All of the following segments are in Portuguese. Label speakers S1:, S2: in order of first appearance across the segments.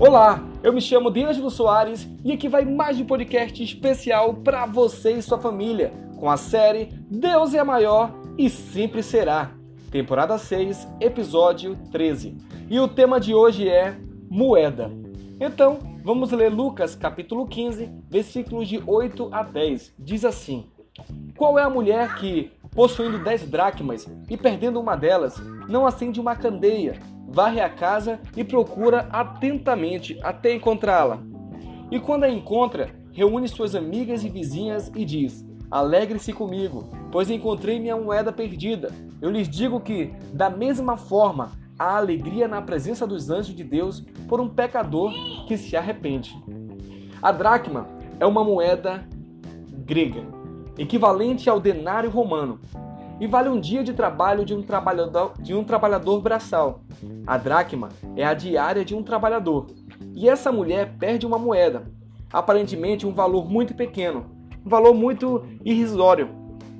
S1: Olá, eu me chamo D'Angelo Soares e aqui vai mais um podcast especial para você e sua família, com a série Deus é maior e sempre será, temporada 6, episódio 13. E o tema de hoje é moeda. Então, vamos ler Lucas capítulo 15, versículos de 8 a 10. Diz assim: Qual é a mulher que, possuindo dez dracmas e perdendo uma delas, não acende uma candeia? Varre a casa e procura atentamente até encontrá-la. E quando a encontra, reúne suas amigas e vizinhas e diz: Alegre-se comigo, pois encontrei minha moeda perdida. Eu lhes digo que, da mesma forma, há alegria na presença dos anjos de Deus por um pecador que se arrepende. A dracma é uma moeda grega, equivalente ao denário romano, e vale um dia de trabalho de um trabalhador, de um trabalhador braçal. A dracma é a diária de um trabalhador. E essa mulher perde uma moeda, aparentemente um valor muito pequeno, um valor muito irrisório.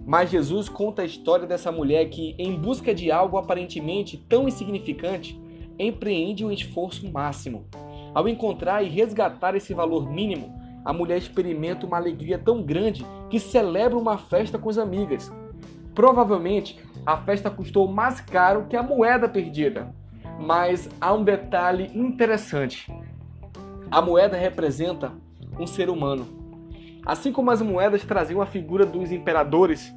S1: Mas Jesus conta a história dessa mulher que, em busca de algo aparentemente tão insignificante, empreende um esforço máximo. Ao encontrar e resgatar esse valor mínimo, a mulher experimenta uma alegria tão grande que celebra uma festa com as amigas. Provavelmente a festa custou mais caro que a moeda perdida. Mas há um detalhe interessante: a moeda representa um ser humano. Assim como as moedas traziam a figura dos imperadores,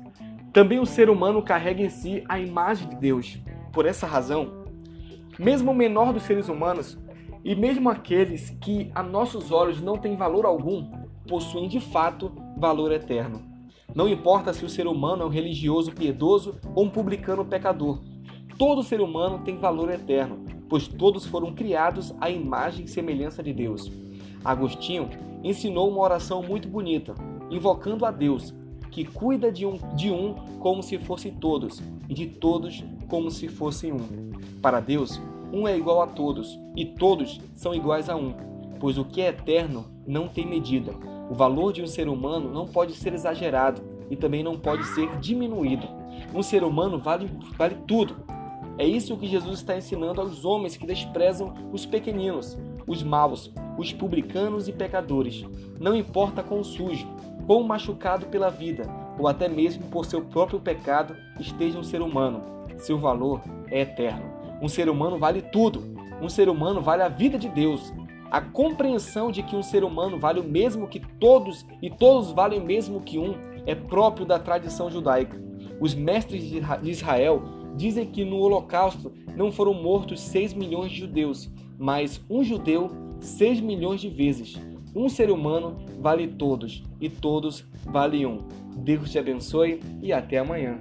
S1: também o ser humano carrega em si a imagem de Deus. Por essa razão, mesmo o menor dos seres humanos, e mesmo aqueles que a nossos olhos não têm valor algum, possuem de fato valor eterno. Não importa se o ser humano é um religioso piedoso ou um publicano pecador. Todo ser humano tem valor eterno, pois todos foram criados à imagem e semelhança de Deus. Agostinho ensinou uma oração muito bonita, invocando a Deus, que cuida de um, de um como se fossem todos, e de todos como se fossem um. Para Deus, um é igual a todos, e todos são iguais a um, pois o que é eterno não tem medida. O valor de um ser humano não pode ser exagerado e também não pode ser diminuído. Um ser humano vale, vale tudo. É isso que Jesus está ensinando aos homens que desprezam os pequeninos, os maus, os publicanos e pecadores. Não importa quão sujo, quão machucado pela vida, ou até mesmo por seu próprio pecado esteja um ser humano. Seu valor é eterno. Um ser humano vale tudo. Um ser humano vale a vida de Deus. A compreensão de que um ser humano vale o mesmo que todos e todos valem o mesmo que um é próprio da tradição judaica. Os mestres de Israel dizem que no Holocausto não foram mortos 6 milhões de judeus, mas um judeu 6 milhões de vezes. Um ser humano vale todos e todos valem um. Deus te abençoe e até amanhã.